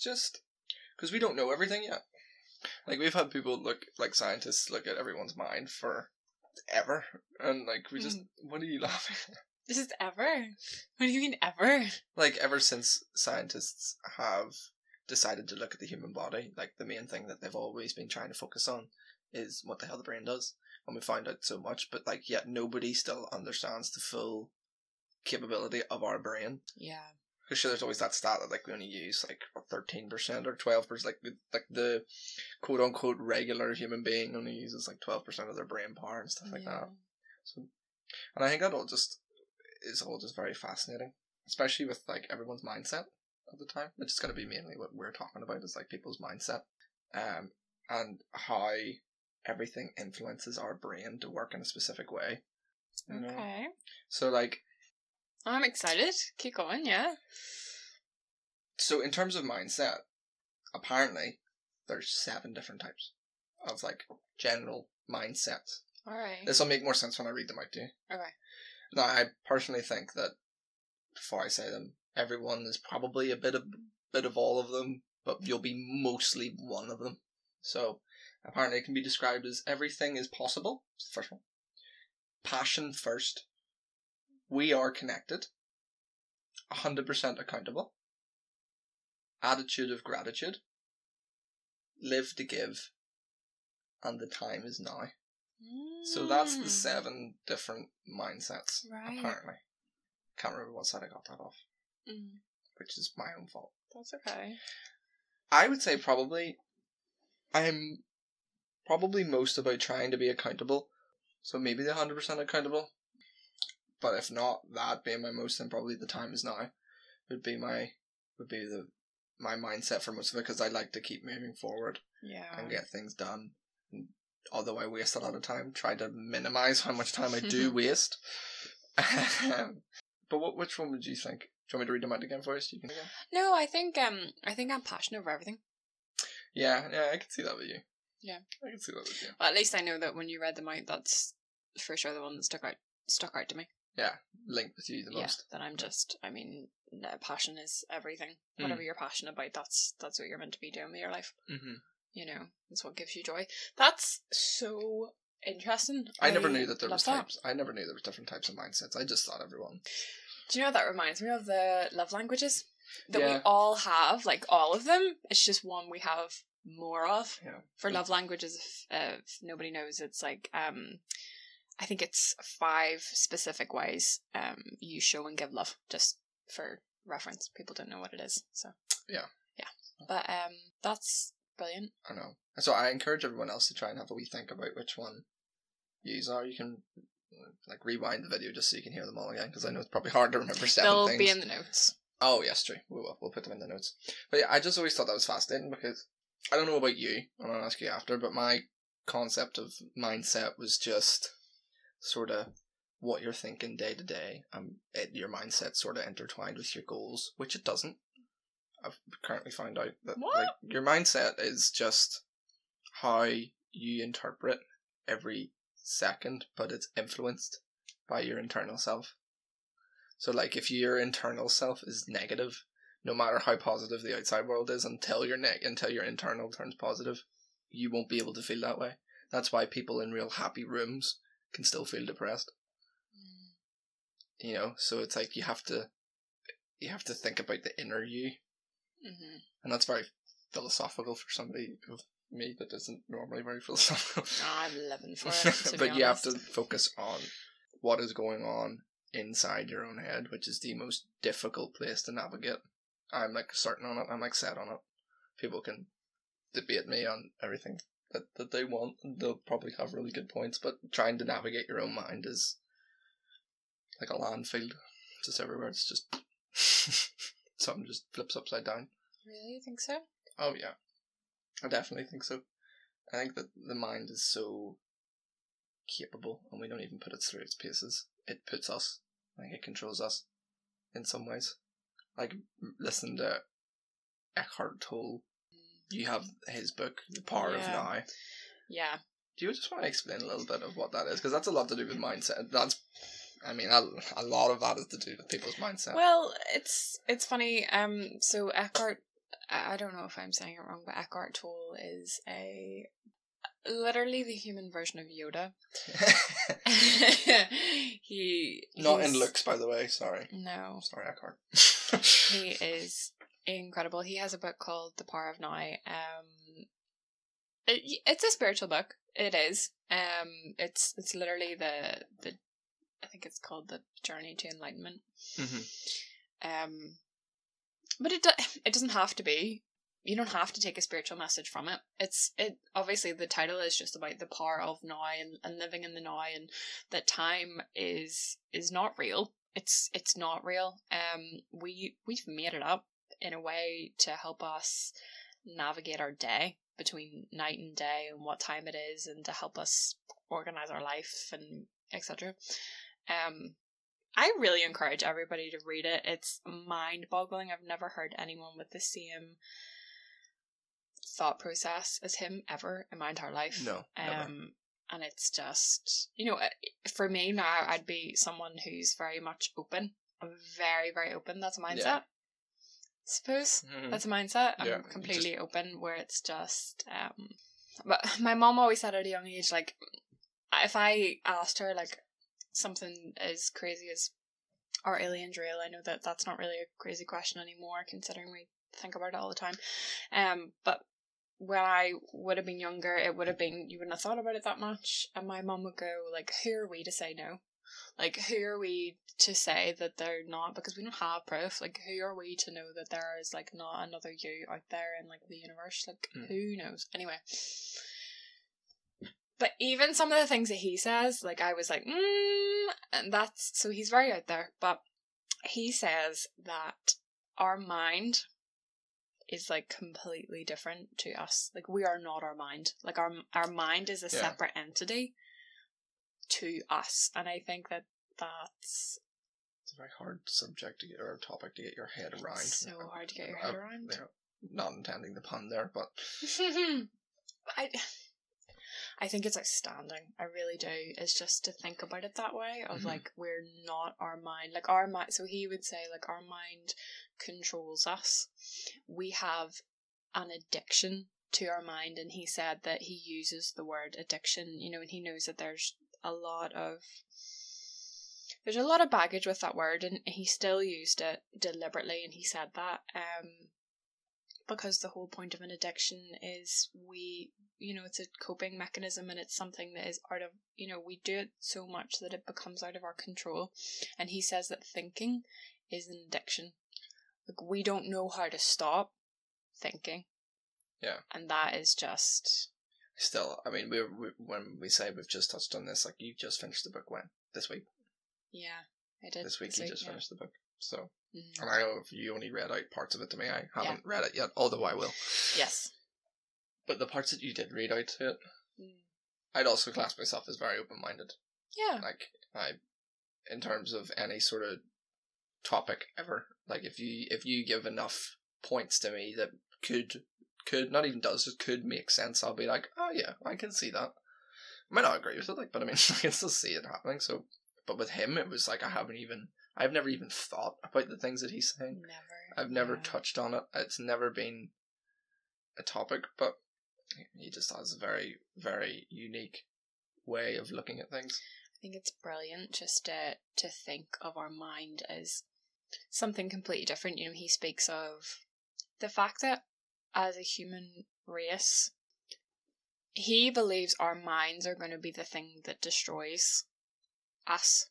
it's just because we don't know everything yet. Like we've had people look like scientists look at everyone's mind for ever, and like we just hmm. what are you laughing? at? This is ever. What do you mean ever? Like ever since scientists have decided to look at the human body, like the main thing that they've always been trying to focus on is what the hell the brain does, and we found out so much, but like yet nobody still understands the full capability of our brain. Yeah. Because sure, there's always that stat that like we only use like thirteen percent or twelve percent, like the- like the quote unquote regular human being only uses like twelve percent of their brain power and stuff like yeah. that. So, and I think that all just is all just very fascinating, especially with like everyone's mindset at the time, which is going to be mainly what we're talking about is like people's mindset, um, and how everything influences our brain to work in a specific way. you know? Okay. So like I'm excited. Keep going, yeah. So in terms of mindset, apparently there's seven different types of like general mindsets. Alright. This will make more sense when I read them out to you. Okay. Now, I personally think that before I say them, everyone is probably a bit of bit of all of them, but you'll be mostly one of them. So apparently it can be described as everything is possible. It's the first one. Passion first. We are connected. hundred percent accountable. Attitude of gratitude. Live to give. And the time is now. So that's the Mm. seven different mindsets, Right. apparently. Can't remember what side I got that off, Mm, which is my own fault. that's okay. I would say probably I'm probably most about trying to be accountable. So maybe the hundred percent accountable. But if not that being my most then probably the time is now would be my would be the my mindset for most of it because I like to keep moving forward Yeah. and get things done. And although I waste a lot of time, try to minimize how much time I do waste. but what which one would you think? Do you want me to read them out again for us? You can again. No, I think um I think I'm passionate over everything. Yeah, yeah, I can see that with you. Yeah. I can see that with you. Well, at least I know that when you read them out, that's for sure the one that stuck out stuck out to me. Yeah link with you the Yeah, most. that I'm just. I mean, passion is everything. Mm. Whatever you're passionate about, that's that's what you're meant to be doing with your life. Mm-hmm. You know, that's what gives you joy. That's so interesting. I never knew that there was types. I never knew there was different types of mindsets. I just thought everyone. Do you know that reminds me of? The love languages that we all have, like all of them. It's just one we have more of. Yeah. For love languages, if, uh, if nobody knows, it's like um, I think it's five specific ways um you show and give love. Just for reference, people don't know what it is. So Yeah. yeah. But um, that's brilliant. I know. So I encourage everyone else to try and have a wee think about which one yous are. You can like rewind the video just so you can hear them all again because I know it's probably hard to remember 7 They'll things. be in the notes. Oh yes, true. We will. We'll put them in the notes. But yeah, I just always thought that was fascinating because I don't know about you. and I'll ask you after, but my concept of mindset was just sort of what you're thinking day to day. Um, it, your mindset sort of intertwined with your goals, which it doesn't. I've currently found out that What? like your mindset is just how you interpret every second, but it's influenced by your internal self. So like if your internal self is negative, no matter how positive the outside world is, until your ne- until your internal turns positive, you won't be able to feel that way. That's why people in real happy rooms can still feel depressed. You know, so it's like you have to you have to think about the inner you, Mm-hmm. and that's very philosophical for somebody of me that isn't normally very philosophical. I'm living for it. But you have to focus on what is going on inside your own head, which is the most difficult place to navigate. I'm like certain on it. I'm like set on it. People can debate me on everything that, that they want. They'll probably have really good points, but trying to navigate your own mind is like a landfill. Just everywhere. It's just something just flips upside down. Really, you think so? Oh yeah, I definitely think so. I think that the mind is so capable, and we don't even put it through its paces. It puts us, like it controls us, in some ways. Like listen to Eckhart Tolle. You have his book, The Power of Yeah. Now. Yeah. Do you just want to explain a little bit of what that is? Because that's a lot to do with mindset. That's I mean, a, a lot of that is to do with people's mindset. Well, it's it's funny. Um, so Eckhart, I I don't know if I'm saying it wrong, but Eckhart Tolle is a literally the human version of Yoda. he Not in he's- looks, by the way. Sorry. No, Sorry, Eckhart. he is incredible. He has a book called The Power of Now. Um, it, it's a spiritual book. It is. Um, it's it's literally the the, I think it's called the Journey to Enlightenment. Mhm. Um, but it do- it doesn't have to be. You don't have to take a spiritual message from it. It's it obviously the title is just about the power of now and, and living in the now and that time is is not real. It's it's not real. Um, we we've made it up in a way to help us navigate our day between night and day and what time it is and to help us organize our life and etc. Um, I really encourage everybody to read it. It's mind boggling. I've never heard anyone with the same thought process as him ever in my entire life. No, never. Um, and it's just, you know, uh, for me now, I'd be someone who's very much open. I'm very, very open. That's a mindset. Yeah. Suppose Mhm. that's a mindset. I'm Yeah, completely open where it's just um but my mom always said at a young age like if I asked her like something as crazy as are aliens real? I know that that's not really a crazy question anymore considering we think about it all the time. Um but when I would have been younger, it would have been you wouldn't have thought about it that much, and my mom would go like, "Who are we to say no? Like, who are we to say that they're not? Because we don't have proof. Like, who are we to know that there is like not another you out there in like the universe? Like, Mm. who knows? Anyway." But even some of the things that he says, like I was like, mm, and that's so he's very out there. But he says that our mind is like completely different to us. Like we are not our mind. Like our our mind is a Yeah. separate entity to us, and I think that that's It's a very hard subject to get or topic to get your head around. so hard to get your head Uh, around. you know, not intending the pun there, but I, I think it's outstanding. I really do. It's just to think about it that way of Mhm. like we're not our mind. Like our mind. So he would say like our mind controls us. We have an addiction to our mind, and he said that he uses the word addiction. You know, and he knows that there's a lot of there's a lot of baggage with that word, and he still used it deliberately, and he said that. Um, because the whole point of an addiction is we you know it's a coping mechanism and it's something that is out of you know we do it so much that it becomes out of our control and he says that thinking is an addiction like we don't know how to stop thinking Yeah. and that is just still, I mean, we're, we when we say we've just touched on this, like you just finished the book when this week. yeah i did This week you just yeah. finished the book, so Mhm. and I know if you only read out parts of it to me. I haven't read it yet, although I will. yes But the parts that you did read out to it, Mm. I'd also class myself as very open minded. yeah Like I, in terms of any sort of topic ever, like if you if you give enough points to me that could could not even does just could make sense, I'll be like, oh yeah, I can see that. I might not agree with it, like, but I mean, I can still see it happening. So, but with him, it was like I haven't even, I've never even thought about the things that he's saying. never I've never yeah. touched on it. It's never been a topic, but he just has a very, very unique way of looking at things. I think it's brilliant just to to think of our mind as something completely different. You know, he speaks of the fact that as a human race, he believes our minds are going to be the thing that destroys us.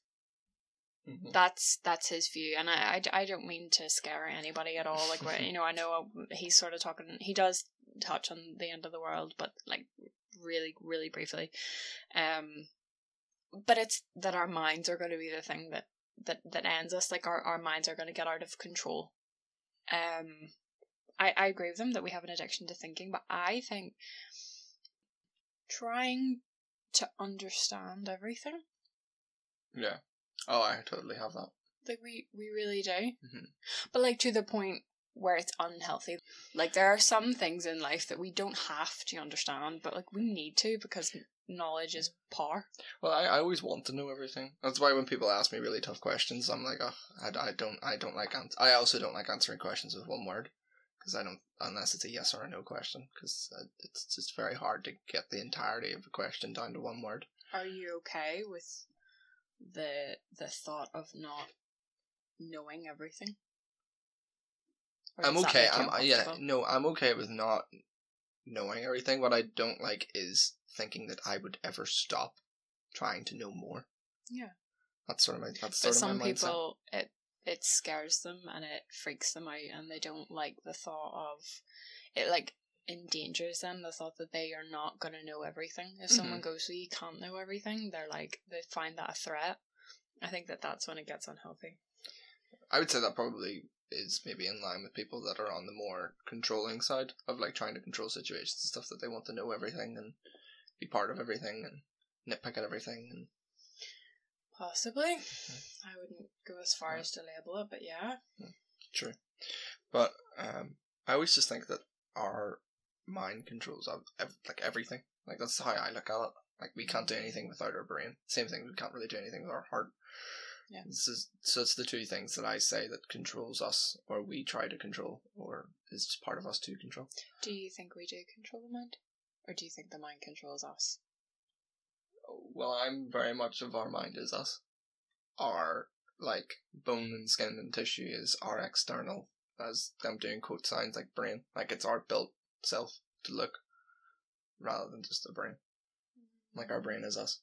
Mhm. That's that's his view, and I, I, I don't mean to scare anybody at all. Like you know, I know he's sort of talking. He does touch on the end of the world, but like really, really briefly. Um, but it's that our minds are going to be the thing that that that ends us. Like our our minds are going to get out of control. Um, I I agree with them that we have an addiction to thinking, but I think trying to understand everything Yeah. Oh, I totally have that. like we we really do Mhm. but like to the point where it's unhealthy. Like there are some things in life that we don't have to understand, but like we need to because knowledge is power. Well, I, I always want to know everything. That's why when people ask me really tough questions, I'm like, oh, I, I don't I don't like ans- I also don't like answering questions with one word because I don't unless it's a yes or a no question because uh, it's just very hard to get the entirety of a question down to one word. Are you okay with the the thought of not knowing everything? Or I'm okay. I'm yeah. No, I'm okay with not knowing everything. What I don't like is thinking that I would ever stop trying to know more. Yeah. That's sort of my that's But sort of some my mindset. people it it scares them and it freaks them out and they don't like the thought of it like endangers them the thought that they are not gonna know everything. If someone mm-hmm. goes, Well you can't know everything, they're like they find that a threat. I think that that's when it gets unhealthy. I would say that probably is maybe in line with people that are on the more controlling side of like trying to control situations and stuff that they want to know everything and be part of everything and nitpick at everything and Possibly. Hmm. I wouldn't go as far hmm. as to label it, but yeah. Hmm. True. But um, I always just think that our mind controls of ev- like everything. Like that's how I look at it. Like we can't do mm-hmm. anything without our brain. Same thing. We can't really do anything with our heart. Yeah. This is so it's the two things that I say that controls us, or we try to control, or is part of us to control. Do you think we do control the mind? Or do you think the mind controls us? Well, I'm very much of our mind is us. Our like bone and skin and tissue is our external, as them doing quote signs like brain. Like it's our built self to look, rather than just a brain. Like our brain is us.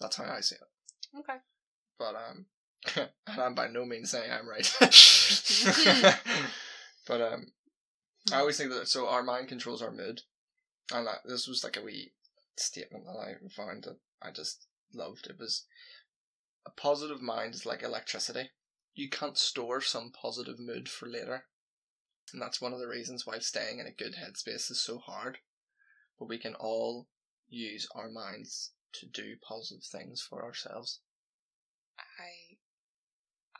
That's how I see it. Okay. But um, and I'm by no means saying I'm right. but um, I always think that so our mind controls our mood, and that, this was like a wee statement that I found that I just loved. It was a positive mind is like electricity. You can't store some positive mood for later, and that's one of the reasons why staying in a good headspace is so hard. But we can all use our minds to do positive things for ourselves. I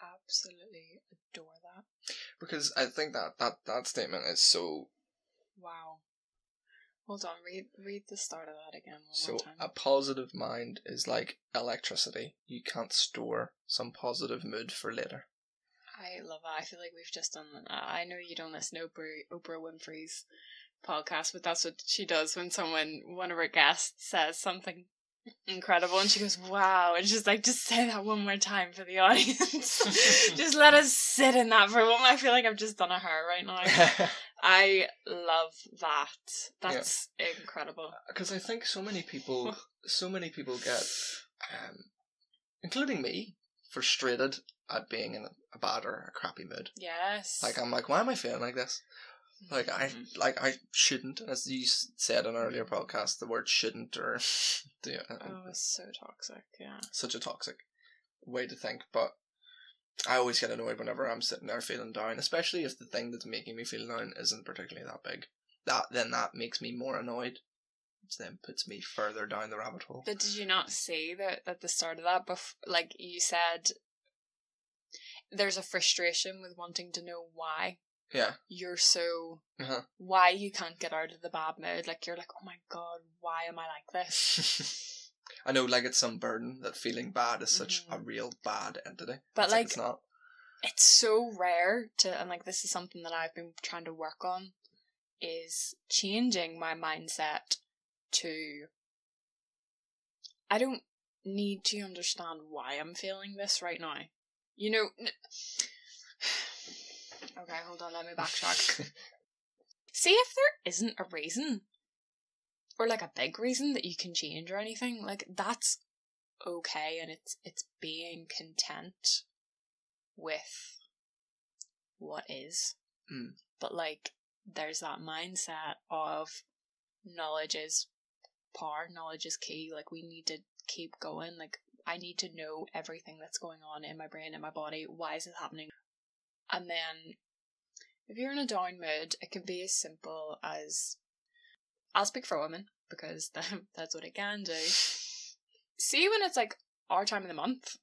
absolutely adore that. Because I think that that, that statement is so Wow. Hold on, read read the start of that again one So more time. a positive mind is like electricity. You can't store some positive mood for later. I love that. I feel like we've just done. I know you don't listen to Oprah, Oprah Winfrey's podcast, but that's what she does when someone, one of her guests, says something incredible, and she goes, "Wow!" and she's like, "Just say that one more time for the audience. just let us sit in that for a moment." I feel like I've just done a her right now. I love that. That's incredible. Because I think so many people, so many people get, um, including me, frustrated at being in a bad or a crappy mood. Yes. Like I'm like, why am I feeling like this? Like I Mhm. like I shouldn't, as you said in an earlier podcast, the word shouldn't or yeah, Oh, it's so toxic. Yeah. such a toxic way to think. But I always get annoyed whenever I'm sitting there feeling down, especially if the thing that's making me feel down isn't particularly that big. That then that makes me more annoyed, which then puts me further down the rabbit hole. But did you not see that at the start of that? Bef- like you said, there's a frustration with wanting to know why Yeah, you're so uh-huh. why you can't get out of the bad mood. Like you're like, oh my god, why am I like this? I know, like it's some burden that feeling bad is such a Mhm. real bad entity. But, It's like- it's not. it's so rare to, and like this is something that I've been trying to work on, is changing my mindset to. I don't need to understand why I'm feeling this right now. You know. n- Okay, hold on, let me backtrack. See if there isn't a reason or like a big reason that you can change or anything, like that's okay and it's it's being content with what is. Mm. But like there's that mindset of knowledge is power, knowledge is key, like we need to keep going, like I need to know everything that's going on in my brain, in my body, why is it happening? And then if you're in a down mood, it can be as simple as I'll speak for women because that, that's what it can do. See when it's like our time of the month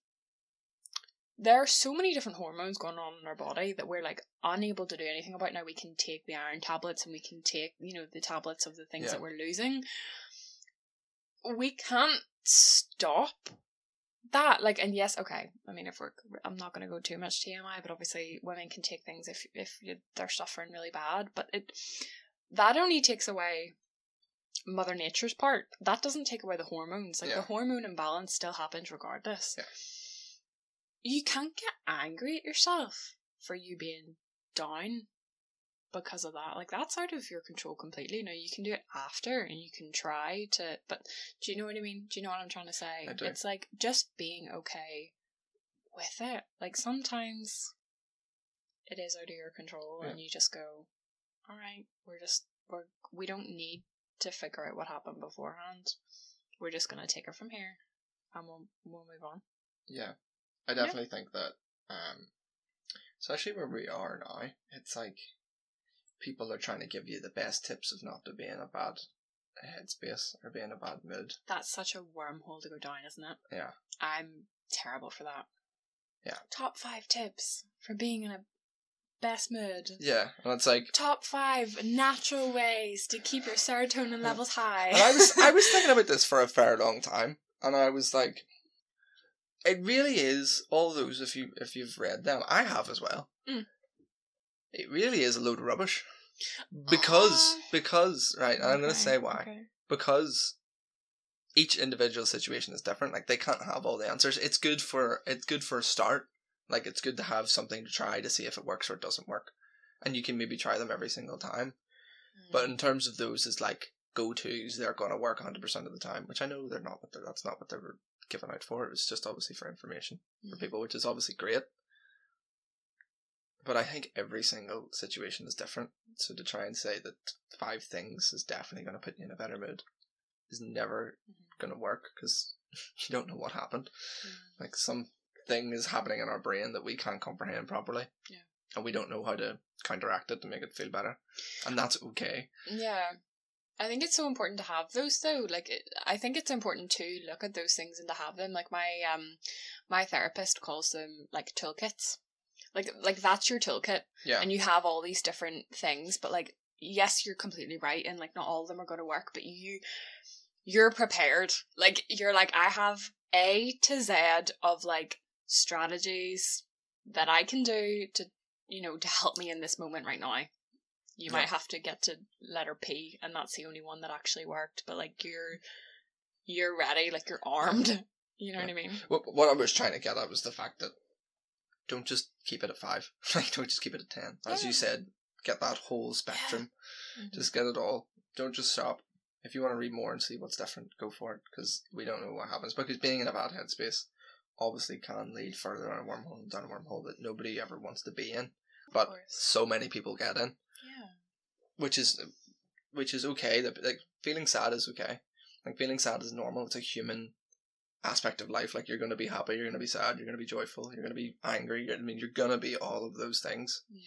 there are so many different hormones going on in our body that we're like unable to do anything about. Now we can take the iron tablets and we can take, you know, the tablets of the things Yeah. that we're losing. We can't stop that. Like, and yes, okay. I mean, if we're, I'm not going to go too much TMI, but obviously women can take things if if they're suffering really bad. But it that only takes away Mother Nature's part. That doesn't take away the hormones. Like Yeah. the hormone imbalance still happens regardless. Yeah. You can't get angry at yourself for you being down because of that. Like that's out of your control completely. Now you can do it after and you can try to but do you know what I mean? Do you know what I'm trying to say? I do. It's like just being okay with it. Like sometimes it is out of your control and you just go, Alright, we're just we're we don't need to figure out what happened beforehand. We're just gonna take it from here and we'll we'll move on. Yeah, I definitely think that, um, especially where we are now, it's like people are trying to give you the best tips of not to be in a bad headspace or be in a bad mood. That's such a wormhole to go down, isn't it? Yeah. I'm terrible for that. Yeah. Top five tips for being in a best mood. Yeah, and it's like, Top five natural ways to keep your serotonin levels high. and I was I was thinking about this for a fair long time, and I was like, it really is all those if you if you've read them, I have as well. Mm. It really is a load of rubbish. Because Ah. because right, and I'm gonna say why. okay. because each individual situation is different like they can't have all the answers it's good for it's good for a start like it's good to have something to try to see if it works or it doesn't work and you can maybe try them every single time but Mm. in terms of those as like go-to's they're going to work 100% of the time which i know they're not but they're, that's not what they were given out for it was just obviously for information for Mhm. people which is obviously great but i think every single situation is different so to try and say that five things is definitely going to put you in a better mood is never Mhm. going to work because you don't know what happened Mm. like something is happening in our brain that we can't comprehend properly Yeah. and we don't know how to counteract it to make it feel better and that's okay Yeah. I think it's so important to have those though. Like it, I think it's important to look at those things and to have them. Like my um my therapist calls them like toolkits. Like like that's your toolkit yeah and you have all these different things, but like yes, you're completely right and like not all of them are going to work, but you you're prepared. Like you're like I have A to Z of like strategies that I can do to you know to help me in this moment right now. You Yeah. might have to get to letter P and that's the only one that actually worked, but like you're you're ready, like you're armed. You know what I mean? what, what i was trying to get at was the fact that don't just keep it at five like don't just keep it at ten as you said get that whole spectrum Mhm. just get it all don't just stop if you want to read more and see what's different go for it because we don't know what happens because being in a bad headspace obviously can lead further down a wormhole down a wormhole that nobody ever wants to be in but course. so many people get in. Yeah. which is which is okay. That like feeling sad is okay. Like feeling sad is normal. It's a human aspect of life. Like you're going to be happy you're going to be sad you're going to be joyful you're going to be angry. You're, i mean you're going to be all of those things. Yeah.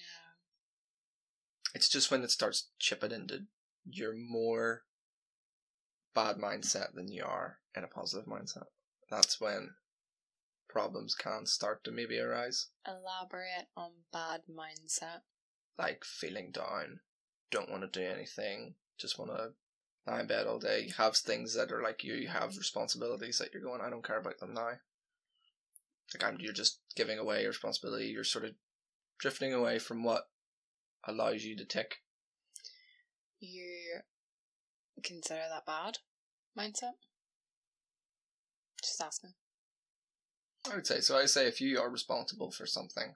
it's just when it starts chipping into your more bad mindset than you are in a positive mindset. That's when problems can start to maybe arise Elaborate on bad mindset. like feeling down, don't want to do anything, just want to lie in bed all day, have things that are like you, you have mm-hmm. responsibilities that you're going, I don't care about them now. Like I'm, you're just giving away your responsibility. You're sort of drifting away from what allows you to tick. You consider that bad mindset? Just asking. I would say so. I say if you are responsible for something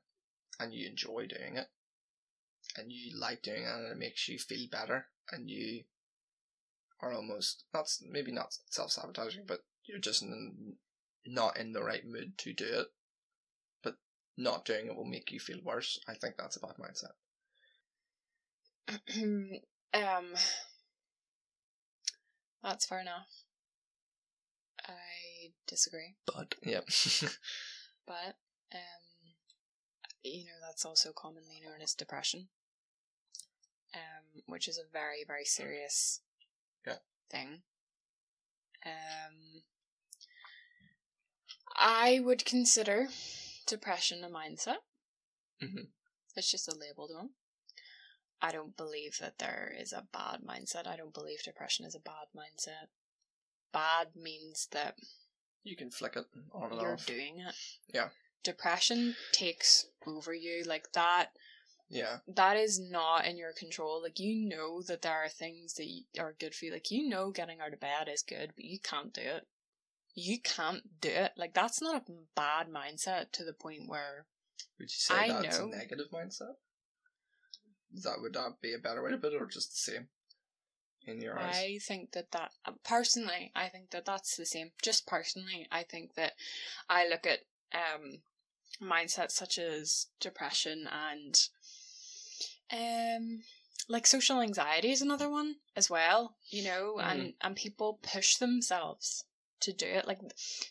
and you enjoy doing it and you like doing it and it makes you feel better and you are almost not maybe not self sabotaging, but you're just not in the right mood to do it. But not doing it will make you feel worse. I think that's a bad mindset. um, that's fair enough. I disagree, But yeah, but um, you know that's also commonly known as depression, um, which is a very very serious Yeah. thing. Um, I would consider depression a mindset. Mhm. It's just a label to them. I don't believe that there is a bad mindset. I don't believe depression is a bad mindset. Bad means that You can flick it on and you're off. doing it. Yeah. Depression takes over you like that. Yeah. That is not in your control. Like you know that there are things that are good for you. Like you know getting out of bed is good, but you can't do it. You can't do it. Like that's not a bad mindset to the point where Would you say I that's know. a negative mindset? That would that be a better way to put it, or just the same in your eyes? I think that that personally, I think that that's the same. Just personally, I think that I look at um mindsets such as depression and um like social anxiety is another one as well. You know, and and people push themselves to do it. Like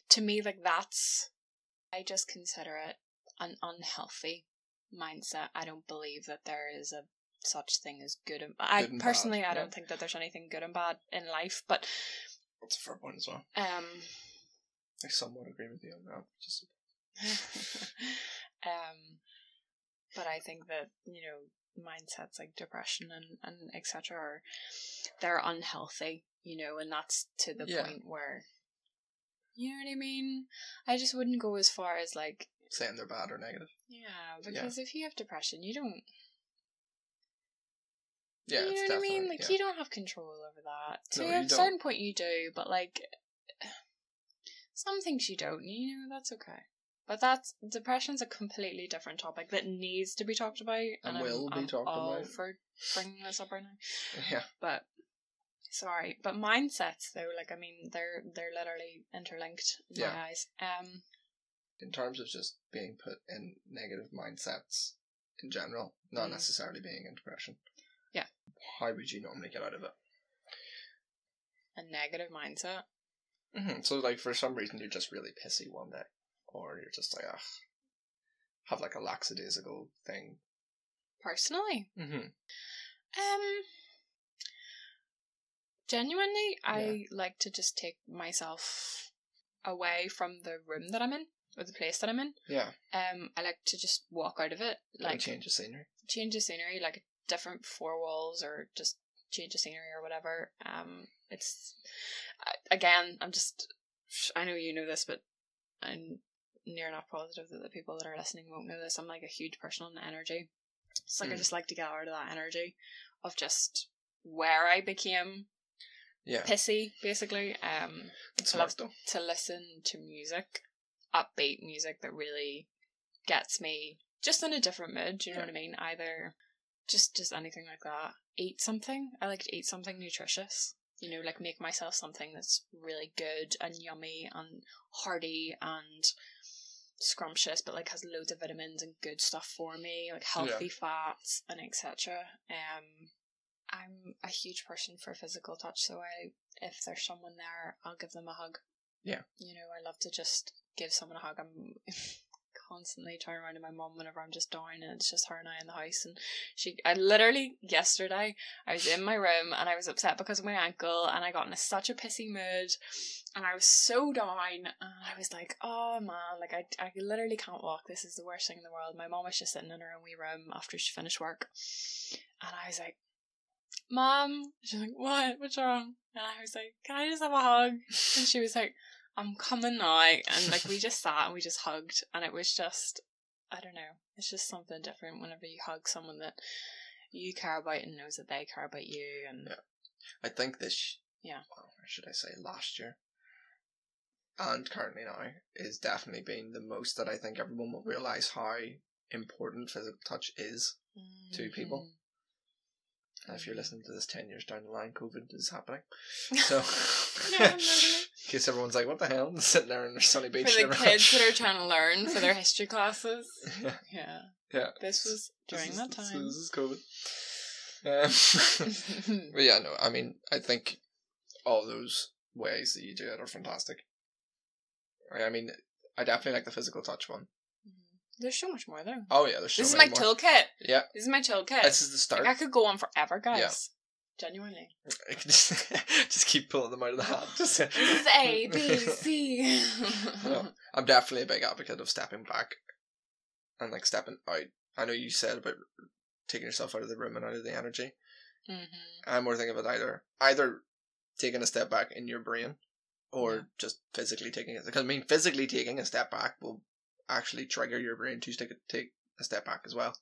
to me, like that's I just consider it an unhealthy mindset. I don't believe that there is a such thing as good and I Good and bad, personally I yeah. don't think that there's anything good and bad in life, but That's a fair point as well. um I somewhat agree with you on that. Just um but I think that, you know, mindsets like depression and, and etc are they're unhealthy, you know, and that's to the Yeah. point where you know what I mean? I just wouldn't go as far as like saying they're bad or negative. yeah, because if you have depression, you don't Yeah, you it's know what I mean? Like yeah. you don't have control over that. To No, a don't. certain point, you do, but like some things you don't. You know, that's okay. But that's depression's a completely different topic that needs to be talked about, and, And will I'm, be I'm talked about. for bringing this up right now. yeah. But sorry, but mindsets though, like I mean, they're they're literally interlinked in Yeah. my eyes. Um, In terms of just being put in negative mindsets in general, not Mm. necessarily being in depression. Yeah. How would you normally get out of it? a negative mindset. hmm So, like, for some reason, you're just really pissy one day, or you're just like, ah, have like a lackadaisical thing. Personally, Mm-hmm. Um, genuinely, I like to just take myself away from the room that I'm in or the place that I'm in. Yeah. Um, I like to just walk out of it, Like like change the scenery. change the scenery, like different four walls or just change the scenery or whatever. Um, it's again, I'm just I know you know this, but I'm near enough positive that the people that are listening won't know this. I'm like a huge person on energy. It's like I Mm. just like to get out of that energy of just where I became Yeah. pissy, basically. Um, It's I love to listen to music, upbeat music that really gets me just in a different mood. Do you know Yeah. what I mean? Either just just anything like that. Eat something. I like to eat something nutritious. You know, like make myself something that's really good and yummy and hearty and scrumptious, but like has loads of vitamins and good stuff for me, like healthy fats and etc. Um, I'm a huge person for physical touch, so I if there's someone there, I'll give them a hug. Yeah. You know, I love to just give someone a hug. I'm constantly turning around to my mum whenever I'm just down and it's just her and I in the house and she I literally yesterday I was in my room and I was upset because of my ankle and I got in such a pissy mood and I was so down and I was like, oh man, like I, I literally can't walk. This is the worst thing in the world. My mom was just sitting in her own wee room after she finished work and I was like, Mom, she's like, what? What's wrong? And I was like, can I just have a hug? And she was like, I'm coming now. And like we just sat and we just hugged, and it was just, I don't know, it's just something different whenever you hug someone that you care about and knows that they care about you. And Yeah. I think this. Yeah. Or should I say last year? And currently now is definitely being the most that I think everyone will realize how important physical touch is. to people. Mhm. And if you're listening to this ten years down the line, COVID is happening. So, No, I'm not in case everyone's like, "What the hell?" sitting there in their sunny beach. for the kids that are trying to learn for their history classes. yeah, Yeah, yeah. this was during This that is- this time. This is COVID. Um, But yeah, no, I mean, I think all those ways that you do it are fantastic. I mean, I definitely like the physical touch one. There's so much more though. Oh yeah, there's so much this is my more. toolkit. Yeah, This is my toolkit. this is the start. Like I could go on forever, guys. Genuinely. I can just, just keep pulling them out of the hat. Just, This is A, B, C. No, I'm definitely a big advocate of stepping back and like stepping out. I know you said about taking yourself out of the room and out of the energy. Mm-hmm. I'm more thinking about either either taking a step back in your brain, or Yeah. just physically taking it. Because I mean, physically taking a step back will actually trigger your brain to take a, take a step back as well.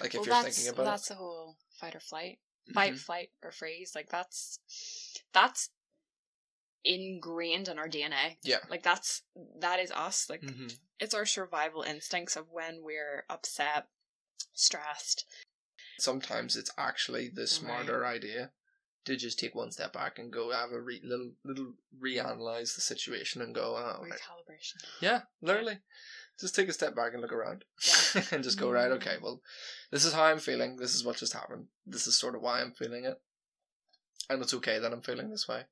Like if well, you're thinking about that's the whole fight or flight, it. Fight, Mhm. flight, or freeze. Like that's that's ingrained in our DNA. Yeah. Like that's that is us. Like Mhm. it's our survival instincts of when we're upset, stressed. Sometimes it's actually the smarter idea to just take one step back and go have a re- little little reanalyze the situation and go, oh, right. Recalibration. yeah, literally, just take a step back and look around Yeah. and just go right. Mm-hmm. Okay, well, this is how I'm feeling. This is what just happened. This is sort of why I'm feeling it, and it's okay that I'm feeling this way.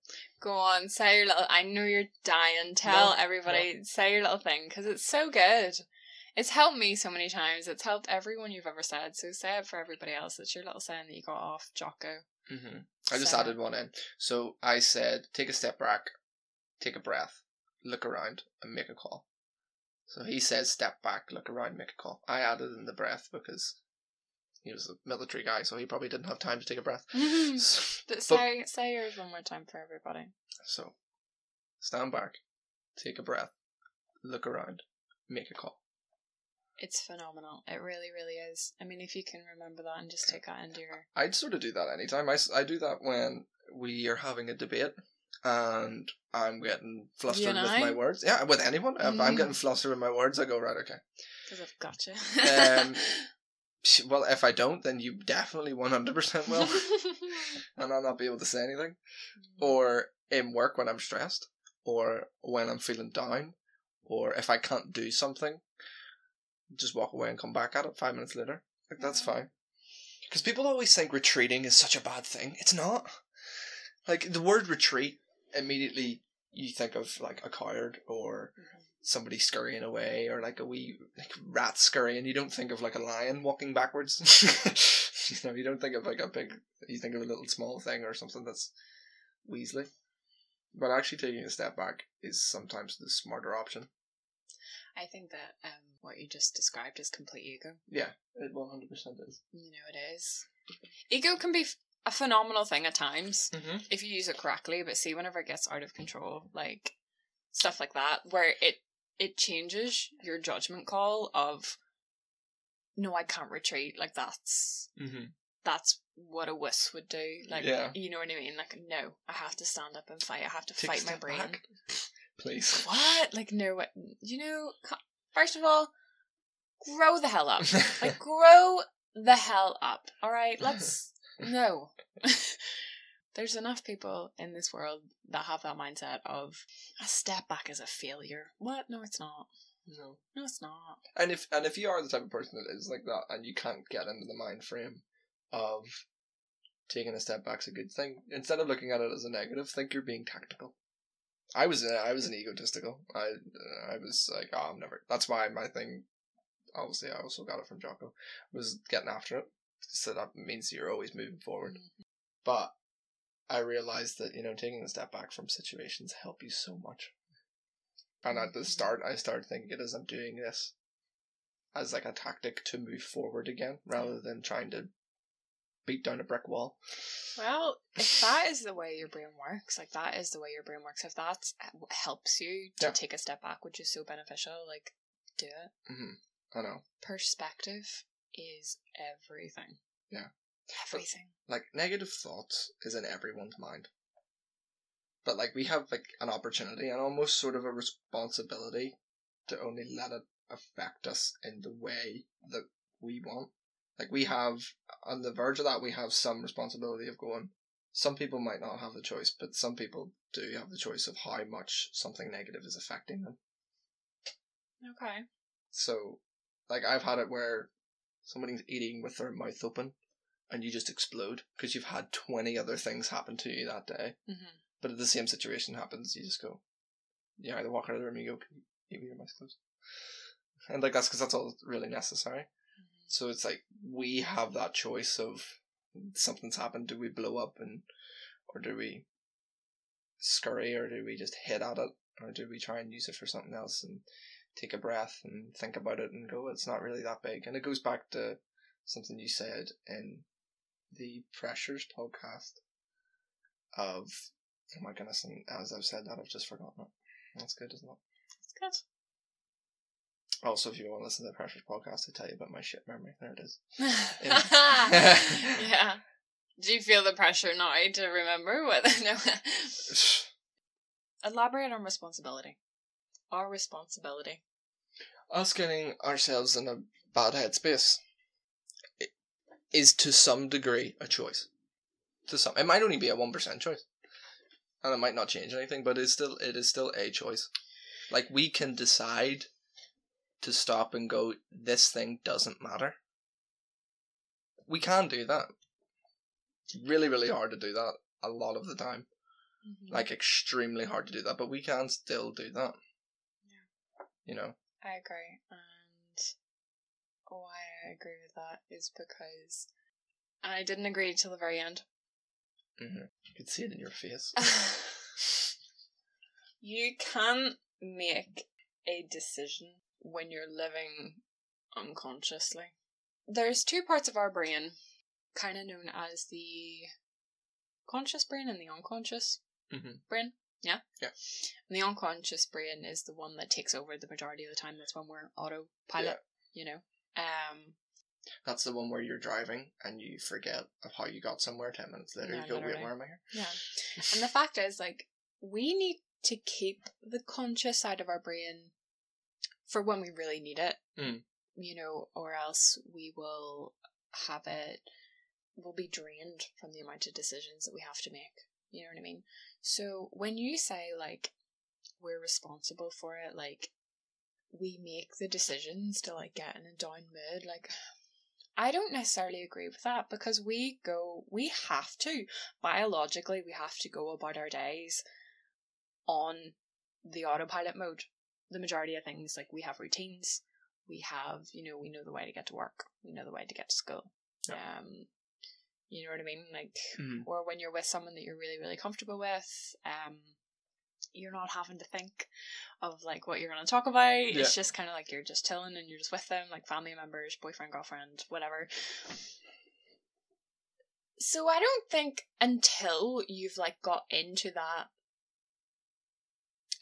Go on, say your little. I know you're dying. Tell No, everybody. Say your little thing because it's so good. It's helped me so many times. It's helped everyone you've ever said. So say it for everybody else. It's your little saying that you got off Jocko. Hmm I just So- added one in. So I said, take a step back, take a breath, look around, and make a call. So he says, step back, look around, make a call. I added in the breath because he was a military guy, so he probably didn't have time to take a breath. So, But but- say say yours one more time for everybody. so stand back, take a breath, look around, make a call. It's phenomenal. It really, really is. I mean, if you can remember that and just take that into your I'd sort of do that anytime. I do that when we are having a debate and I'm getting flustered with I? my words. Yeah, with anyone. If I'm Mm. getting flustered with my words, I go, right, okay. because I've got you. Um, Well, if I don't, then you definitely 100% will. and I'll not be able to say anything. Or in work when I'm stressed, or when I'm feeling down, or if I can't do something, just walk away and come back at it five minutes later. Like, that's fine. Because people always think retreating is such a bad thing. It's not. Like, the word retreat, immediately you think of like a coward or Mhm. somebody scurrying away or like a wee like rat scurrying. You don't think of like a lion walking backwards. you know, you don't think of like a big. You think of a little small thing or something that's weaselly. But actually, taking a step back is sometimes the smarter option. I think that um, what you just described is complete ego. Yeah, it one hundred percent is. You know, it is. Ego can be f- a phenomenal thing at times Mm-hmm. if you use it correctly, but see, whenever it gets out of control, like stuff like that, where it it changes your judgment call of no, I can't retreat. Like that's Mm-hmm. that's what a wuss would do. Like Yeah. you know what I mean? Like no, I have to stand up and fight. I have to Take fight my brain. back. Please. What? Like no, what- you know. First of all, grow the hell up. Like grow the hell up. All right, let's no. There's enough people in this world that have that mindset of a step back is a failure. What? No, it's not. no. No, it's not. And if and if you are the type of person that is like that, and you can't get into the mind frame of taking a step back's a good thing, instead of looking at it as a negative, think you're being tactical. I was uh, I was an egotistical. I uh, I was like, oh, I'm never. That's why my thing. Obviously, I also got it from Jocko. Was getting after it. So that means you're always moving forward. Mm-hmm. But I realized that you know taking a step back from situations help you so much. And at the mm-hmm. start, I started thinking it as I'm doing this as like a tactic to move forward again, rather than trying to beat down a brick wall. Well, if that is the way your brain works, like that is the way your brain works. If that helps you to Yeah. take a step back, which is so beneficial, like do it. hmm I know. Perspective is everything. Yeah. Everything. Like negative thoughts is in everyone's mind. But like we have like an opportunity and almost sort of a responsibility to only let it affect us in the way that we want. Like we have on the verge of that we have some responsibility of going some people might not have the choice, but some people do have the choice of how much something negative is affecting them. Okay. So, like, I've had it where somebody's eating with their mouth open and you just explode because you've had 20 other things happen to you that day. Mm-hmm. But if the same situation happens, you just go, you either walk out of the room and you go, Can you eat with your mouth closed? And, like, that's because that's all really necessary. So it's like, we have that choice of something's happened. Do we blow up and, or do we scurry or do we just hit at it? Or do we try and use it for something else? And take a breath and think about it and go, it's not really that big. And it goes back to something you said in the Pressures podcast of, oh my goodness, and as I've said that, I've just forgotten it. That's good, isn't it? It's good. Also, if you want to listen to the Pressures podcast, I tell you about my shit memory. There it is. yeah. Do you feel the pressure now to remember what? No. Elaborate on responsibility. Our responsibility. Us getting ourselves in a bad headspace is to some degree a choice. To some, it might only be a one percent choice, and it might not change anything, but it's still it is still a choice. Like we can decide to stop and go. This thing doesn't matter. We can do that. It's really, really hard to do that a lot of the time. Like extremely hard to do that, but we can still do that. You know. I agree, and why I agree with that is because I didn't agree till the very end. hmm You could see it in your face. you can't make a decision when you're living unconsciously. There's two parts of our brain, kind of known as the conscious brain and the unconscious Mhm. brain. Yeah? Yeah. And the unconscious brain is the one that takes over the majority of the time. That's when we're autopilot, you know. Um, That's the one where you're driving and you forget of how you got somewhere. Ten minutes later, Yeah, you go, "Wait, where am I here?" Yeah. And the fact is, like, we need to keep the conscious side of our brain for when we really need it, Mm. you know, or else we will have it, we'll be drained from the amount of decisions that we have to make. You know what I mean? So when you say, like, we're responsible for it, like, we make the decisions to, like, get in a down mood, like, I don't necessarily agree with that because we go, we have to biologically we have to go about our days on the autopilot mode the majority of things like we have routines we have you know we know the way to get to work we know the way to get to school Yeah. um you know what i mean like Mhm. or when you're with someone that you're really really comfortable with um you're not having to think of like what you're going to talk about Yeah. it's just kind of like you're just chilling and you're just with them like family members boyfriend girlfriend whatever so I don't think until you've like got into that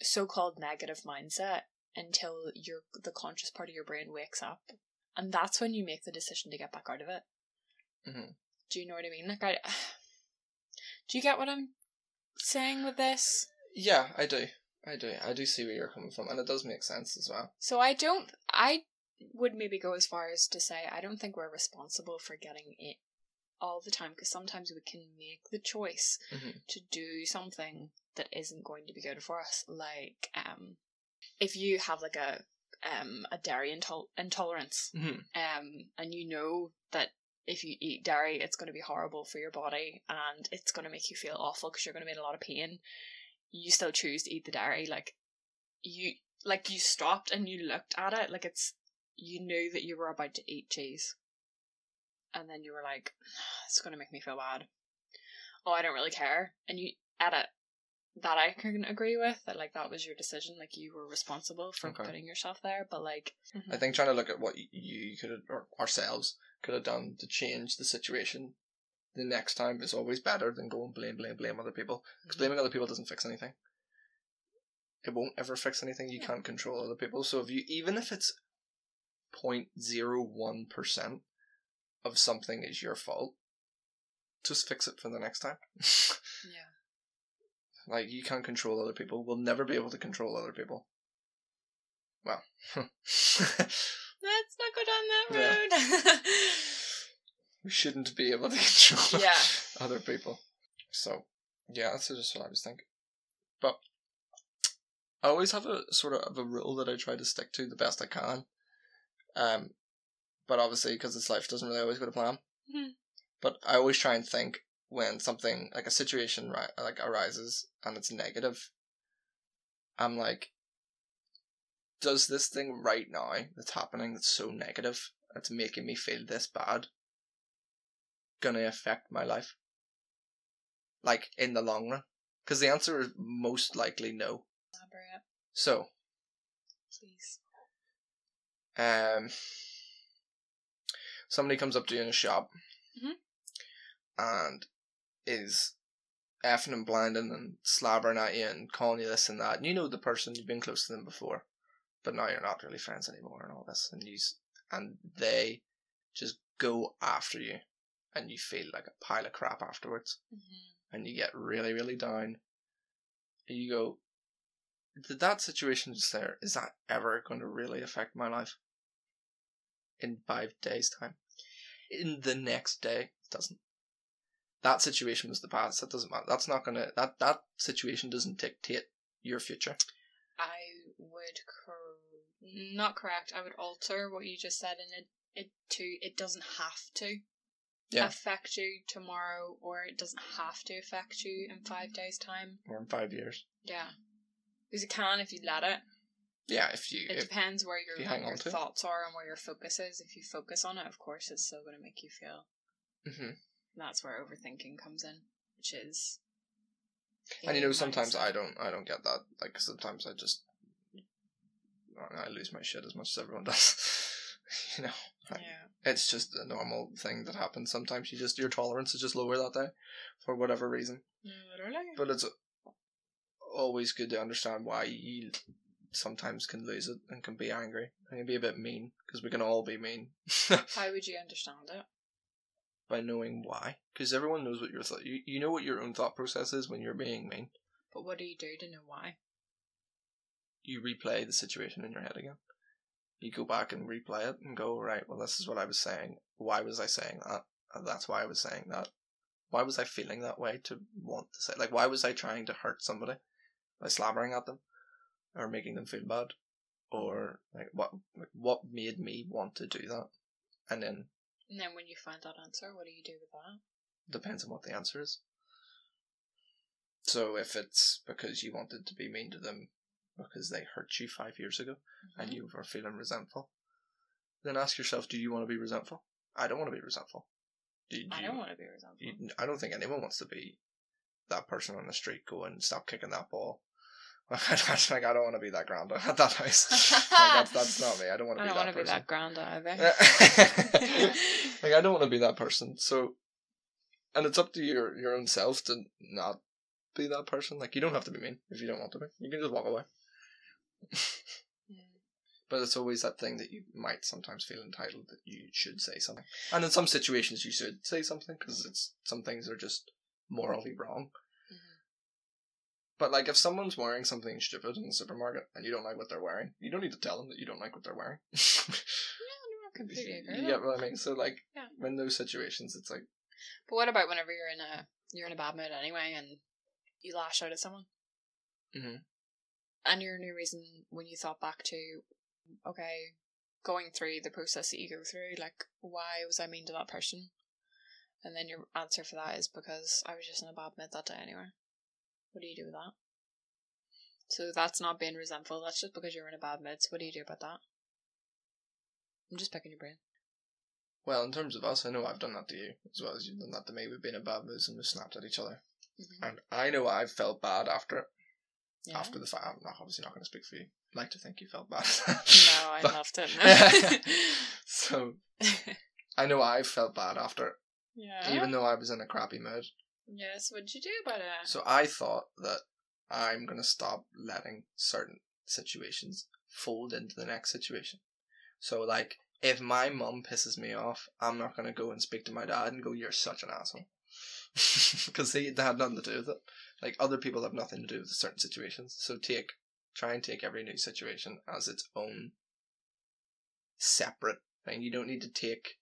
so-called negative mindset until your the conscious part of your brain wakes up and that's when you make the decision to get back out of it. Mhm. Do you know what I mean? Like I Do you get what I'm saying with this? Yeah, I do. I do. I do see where you're coming from, and it does make sense as well. So I don't I would maybe go as far as to say I don't think we're responsible for getting it all the time because sometimes we can make the choice Mhm. to do something that isn't going to be good for us. Like um if you have like a um a dairy intol- intolerance Mhm. um and you know that if you eat dairy it's going to be horrible for your body and it's going to make you feel awful because you're going to be in a lot of pain you still choose to eat the dairy. Like you like you stopped and you looked at it. Like it's you knew that you were about to eat cheese. And then you were like it's going to make me feel bad. Oh i don't really care. And you at it that i can agree with that like that was your decision like you were responsible for Okay. putting yourself there but like I think trying to look at what you could have, or ourselves could have done to change the situation the next time is always better than going blame, blame, blame other people. Because mm-hmm. blaming other people doesn't fix anything. It won't ever fix anything. You Yeah. can't control other people. So if you, even if it's 0.01% of something is your fault, just fix it for the next time. yeah Like you can't control other people. We'll never be able to control other people. Well, let's not go down that Yeah. road we shouldn't be able to control yeah other people. So yeah, that's just what I was thinking. But I always have a sort of a rule that I try to stick to the best I can. Um, but obviously, because it's life, doesn't really always go to plan. Mhm. But I always try and think when something like a situation ri- like arises and it's negative. I'm like, does this thing right now that's happening that's so negative, that's making me feel this bad, gonna affect my life? Like in the long run? Because the answer is most likely no. elaborate So, please Um, somebody comes up to you in a shop Mhm. and is effing and blinding and slabbering at you and calling you this and that. And you know the person, you've been close to them before, but now you're not really friends anymore and all this. And you, and they just go after you and you feel like a pile of crap afterwards Mm-hmm. and you get really, really down. And you go, did that situation just there, is that ever going to really affect my life? In five days' time. In the next day, it doesn't. That situation was the past. That doesn't matter. That's not gonna. That that situation doesn't dictate your future. I would cor- not correct. I would alter what you just said in it, it to it doesn't have to Yeah. affect you tomorrow, or it doesn't have to affect you in five days' time. Or in five years. Yeah, because it can if you let it. Yeah, if you. It If, depends where your you your on to it. thoughts are and where your focus is. If you focus on it, of course, it's still going to make you feel. Mm-hmm. That's where overthinking comes in, which is. And you know, sometimes mindset. I don't. I don't get that. Like sometimes I just. I lose my shit as much as everyone does. you know. I- Yeah. It's just a normal thing that happens. Sometimes you just your tolerance is just lower that day, for whatever reason. Literally. But it's always good to understand why you sometimes can lose it and can be angry and can be a bit mean because we can all be mean How would you understand it? By knowing why. Because everyone knows what your thought. You you know what your own thought process is when you're being mean. But what do you do to know why? You replay the situation in your head again. You go back and replay it and go right. Well, this is what I was saying. Why was I saying that? And that's why I was saying that. Why was I feeling that way to want to say like why was I trying to hurt somebody by slabbering at them or making them feel bad or like what like, what made me want to do that and then And then when you find that answer, what do you do with that? depends on what the answer is so if it's because you wanted to be mean to them because they hurt you five years ago and Mhm. you were feeling resentful then ask yourself do you want to be resentful i don't want to be resentful do, do I don't want to be resentful. You, I don't think anyone wants to be that person on the street going, "Stop kicking that ball." like I don't want to be that grand at that house. like that's that's not me. I don't want to I be don't that want to be that grand either. like I don't want to be that person. So, and it's up to your your own self to not be that person. Like you don't have to be mean if you don't want to be. You can just walk away. But it's always that thing that you might sometimes feel entitled that you should say something. And in some situations, you should say something because it's some things are just morally wrong. But like, if someone's wearing something stupid in the supermarket and you don't like what they're wearing, you don't need to tell them that you don't like what they're wearing. No, completely agree. you get what I mean? So like, Yeah. in those situations, it's like, But what about whenever you're in a you're in a bad mood anyway, and you lash out at someone, Mhm. and your new reason when you thought back to, okay, going through the process that you go through, like why was I mean to that person, and then your answer for that is because I was just in a bad mood that day anyway. What do you do with that? So that's not being resentful. That's just because you're in a bad mood. So what do you do about that? I'm just picking your brain. well, in terms of us, I know I've done that to you as well as you've done that to me. We've been in bad moods and we've snapped at each other, Mhm. and I know I've felt bad after it. Yeah. After the fact, I'm not obviously not going to speak for you. I'd like to think you felt bad. No, I'd But- love to know. so I know I felt bad after it, yeah. even though I was in a crappy mood. Yes, what'd you do about it? So I thought that I'm gonna stop letting certain situations fold into the next situation. So like, if my mum pisses me off, I'm not gonna go and speak to my dad and go, "You're such an asshole," because they, they had nothing to do with it. Like other people have nothing to do with certain situations. So take, try and take every new situation as its own separate thing. You don't need to take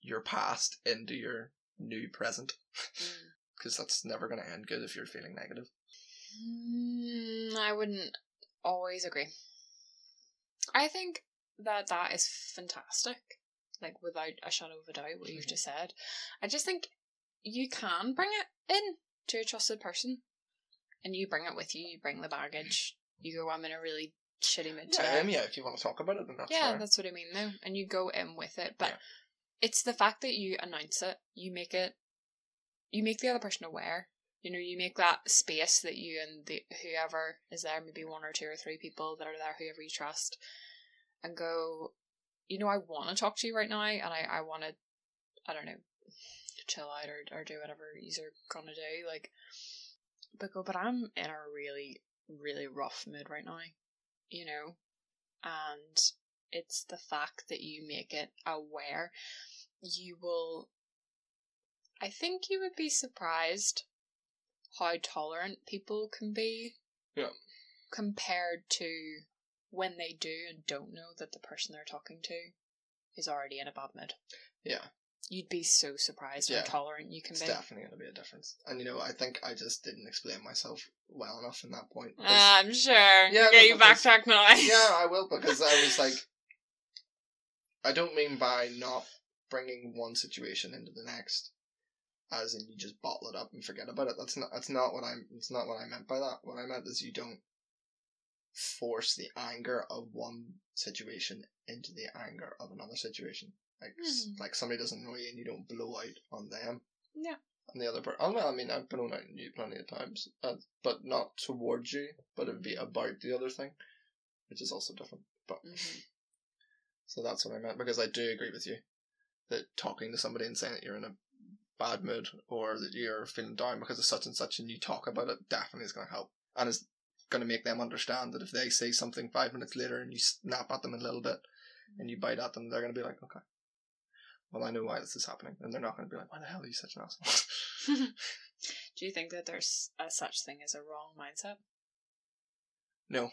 your past into your new present Mm. because that's never going to end good if you're feeling negative. Mm, I wouldn't always agree. I think that that is fantastic. Like without a shadow of a doubt, what you've Mhm. just said. I just think you can bring it in to a trusted person, and you bring it with you. You bring the baggage. You go, I'm in a really shitty mood Yeah, today. um, yeah. If you want to talk about it, then that's yeah, fair. that's what I mean though. And you go in with it. But Yeah. It's the fact that you announce it, you make it you make the other person aware. You know, you make that space that you and the whoever is there, maybe one or two or three people that are there, whoever you trust, and go, you know, I want to talk to you right now, and I, I want to, I don't know, chill out or, or do whatever you're gonna do. Like, but go, but I'm in a really, really rough mood right now, you know, and it's the fact that you make it aware. You will, I think you would be surprised how tolerant people can be. Yeah. Compared to when they do and don't know that the person they're talking to is already in a bad mood. Yeah. You'd be so surprised Yeah. how tolerant you can be. It's be. definitely going to be a difference. And you know, I think I just didn't explain myself well enough in that point. Ah, I'm sure. Yeah, okay, no, you because- backtrack now. yeah, I will because I was like, I don't mean by not bringing one situation into the next, as in you just bottle it up and forget about it. That's not. That's not what I'm. It's not what I meant by that. What I meant is you don't force the anger of one situation into the anger of another situation. Like, s Mhm. like somebody doesn't know you and you don't blow out on them. Yeah. On the other person. Oh, well, I mean, I've blown out on you plenty of times, uh, but not towards you, but it'd be about the other thing, which is also different. But Mhm. So that's what I meant because I do agree with you that talking to somebody and saying that you're in a bad mood or that you're feeling down because of such and such and you talk about it definitely is going to help. And is going to make them understand that if they say something five minutes later and you snap at them a little bit and you bite at them, they're going to be like, okay, well I know why this is happening, and they're not going to be like, why the hell are you such an asshole? Do you think that there's a such thing as a wrong mindset? no,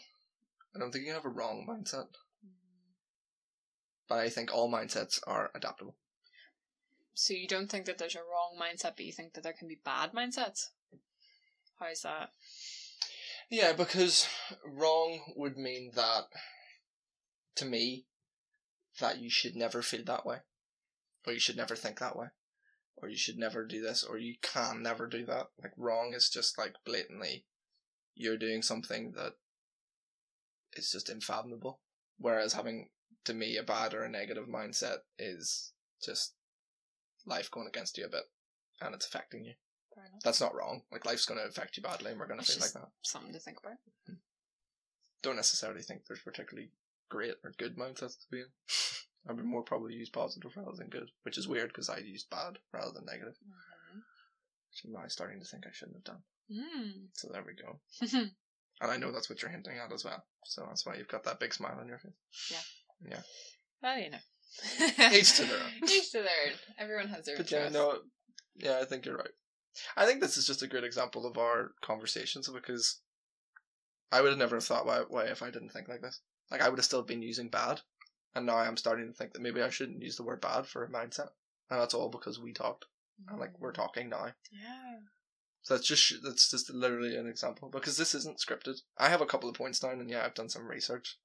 I don't think you have a wrong mindset, but I think all mindsets are adaptable. So you don't think that there's a wrong mindset, but you think that there can be bad mindsets? How is that? Yeah, because wrong would mean that, to me, that you should never feel that way. Or you should never think that way. Or you should never do this, or you can never do that. Like, wrong is just like blatantly, you're doing something that is just unfathomable. Whereas having, to me, a bad or a negative mindset is just life going against you a bit, and it's affecting you. That's not wrong. Like, life's going to affect you badly, and we're going to feel like that Something to think about. don't necessarily think there's particularly great or good mindsets to be in. I would more probably use positive rather than good, which is weird because I used bad rather than negative, which I'm now starting to think I shouldn't have done. Mm. So there we go. And I know that's what you're hinting at as well. So that's why you've got that big smile on your face. Well, you know. Each to their own. Each to their own. Everyone has their But yeah, no, yeah, I think you're right. I think this is just a great example of our conversations because I would have never thought why, why if I didn't think like this. Like I would have still been using bad, and now I'm starting to think that maybe I shouldn't use the word bad for a mindset, and that's all because we talked. And like we're mm. talking now, Yeah. so that's just that's just literally an example because this isn't scripted. I have a couple of points down, and yeah, I've done some research.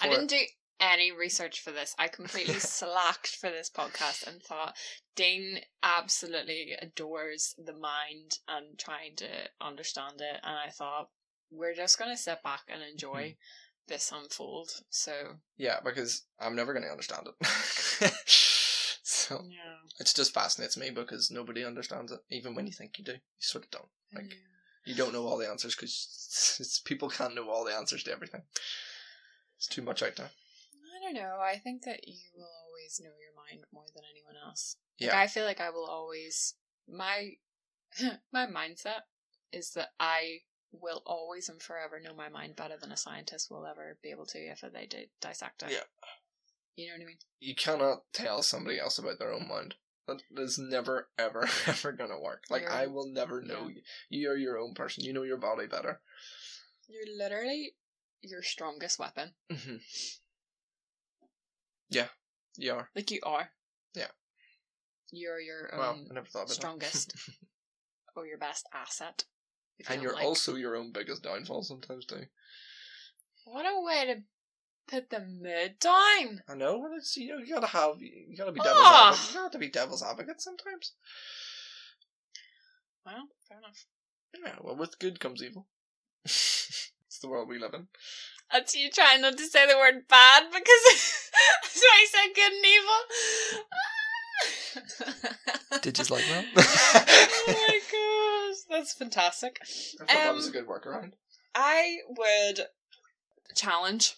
I didn't do any research for this. I completely slacked for this podcast and thought Dean absolutely adores the mind and trying to understand it. And I thought we're just going to sit back and enjoy Mm-hmm. this unfold. So, Yeah, because I'm never going to understand it. so yeah. it just fascinates me because nobody understands it, even when you think you do. You sort of don't. Like you don't know all the answers because people can't know all the answers to everything. It's too much out there. Don't know. I think that you will always know your mind more than anyone else. Like, Yeah. I feel like I will always my my mindset is that I will always and forever know my mind better than a scientist will ever be able to if they did dissect it. Yeah. You know what I mean? You cannot tell somebody else about their own mind. That is never, ever, ever gonna work. Like You're- I will never know you. You're your own person. You know your body better. You're literally your strongest weapon. hmm Yeah, you are. Like you are. Yeah. You're your own I never thought about strongest or your best asset. you and you're like. also your own biggest downfall sometimes too. What a way to put the mood down. I know, but it's you know you gotta have you gotta be devil's Ah. advocate. You gotta be devil's advocate sometimes. Well, fair enough. Yeah, well, with good comes evil. it's the world we live in. That's you trying not to say the word bad because that's why I said good and evil. Did you like that? oh my gosh, that's fantastic. I thought that was a Um, good workaround. I would challenge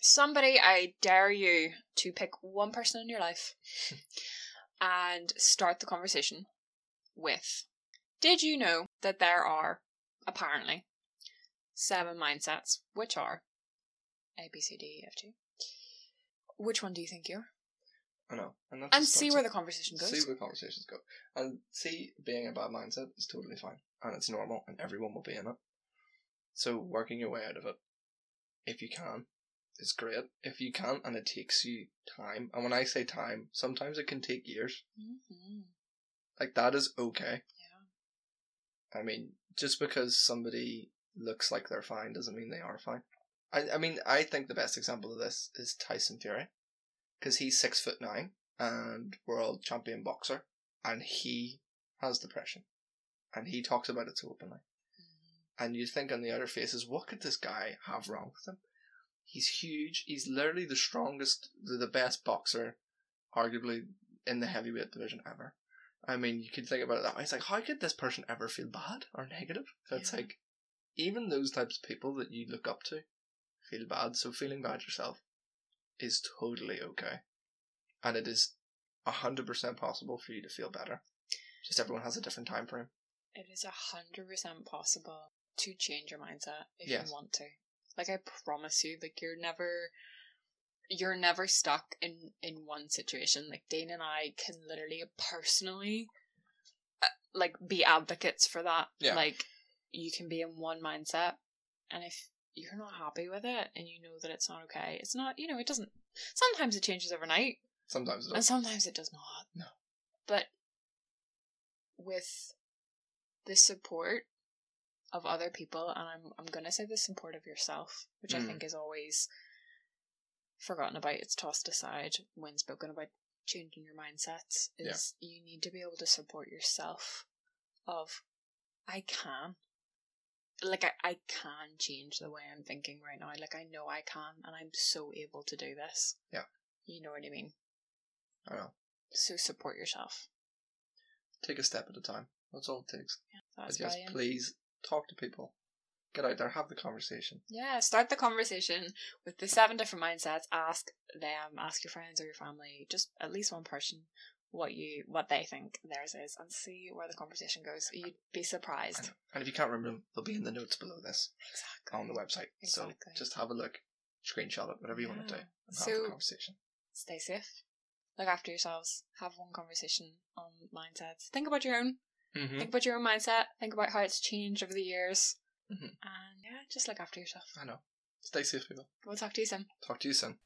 Somebody, I dare you to pick one person in your life and start the conversation with Did you know that there are, apparently, seven mindsets, which are A, B, C, D, E, F, G? Which one do you think you're? I know. And, that And just see where the conversation goes. See where the conversations go. And see, being a bad mindset is totally fine. And it's normal, and everyone will be in it. So, working your way out of it, if you can, is great. If you can't, and it takes you time, and when I say time, sometimes it can take years. Mhm. Like, that is okay. Yeah. I mean, just because somebody looks like they're fine doesn't mean they are fine. I, I mean, I think the best example of this is Tyson Fury, because he's six foot nine and world champion boxer, and he has depression, and he talks about it so openly. Mm. And you think on the outer faces, what could this guy have wrong with him? He's huge. He's literally the strongest, the, the best boxer, arguably in the heavyweight division ever. I mean, you could think about it that way. It's like, how could this person ever feel bad or negative? So it's like, even those types of people that you look up to feel bad. So feeling bad yourself is totally okay. And it is 100% possible for you to feel better. Just everyone has a different time frame. It is a hundred percent possible to change your mindset if Yes. you want to. Like I promise you, like you're never you're never stuck in in one situation. Like Dane and I can literally personally uh, like be advocates for that. Yeah. Like you can be in one mindset and if you're not happy with it and you know that it's not okay, it's not, you know, it doesn't sometimes it changes overnight Sometimes it and does. sometimes it does not. No. But with the support of other people, and I'm I'm gonna say the support of yourself, which I Mm. think is always forgotten about. It's tossed aside when spoken about changing your mindsets. Yeah. Is you need to be able to support yourself. Of, I can. Like I, I can change the way I'm thinking right now. Like I know I can, and I'm so able to do this. Yeah. You know what I mean. I know. So support yourself. Take a step at a time. That's all it takes. That's but yes, brilliant. please talk to people. Get out there, have the conversation. Yeah, start the conversation with the seven different mindsets. Ask them, ask your friends or your family, just at least one person, what you what they think theirs is, and see where the conversation goes. You'd be surprised. And if you can't remember them, they'll be in the notes below this Exactly. on the website. So just have a look, screenshot it, whatever you want to do, Yeah. and have So- the conversation. Stay safe. Look after yourselves. Have one conversation on mindsets. Think about your own. Mm-hmm. Think about your own mindset. Think about how it's changed over the years. Mhm. And yeah, just look after yourself. I know. Stay safe, people. We'll talk to you soon. Talk to you soon.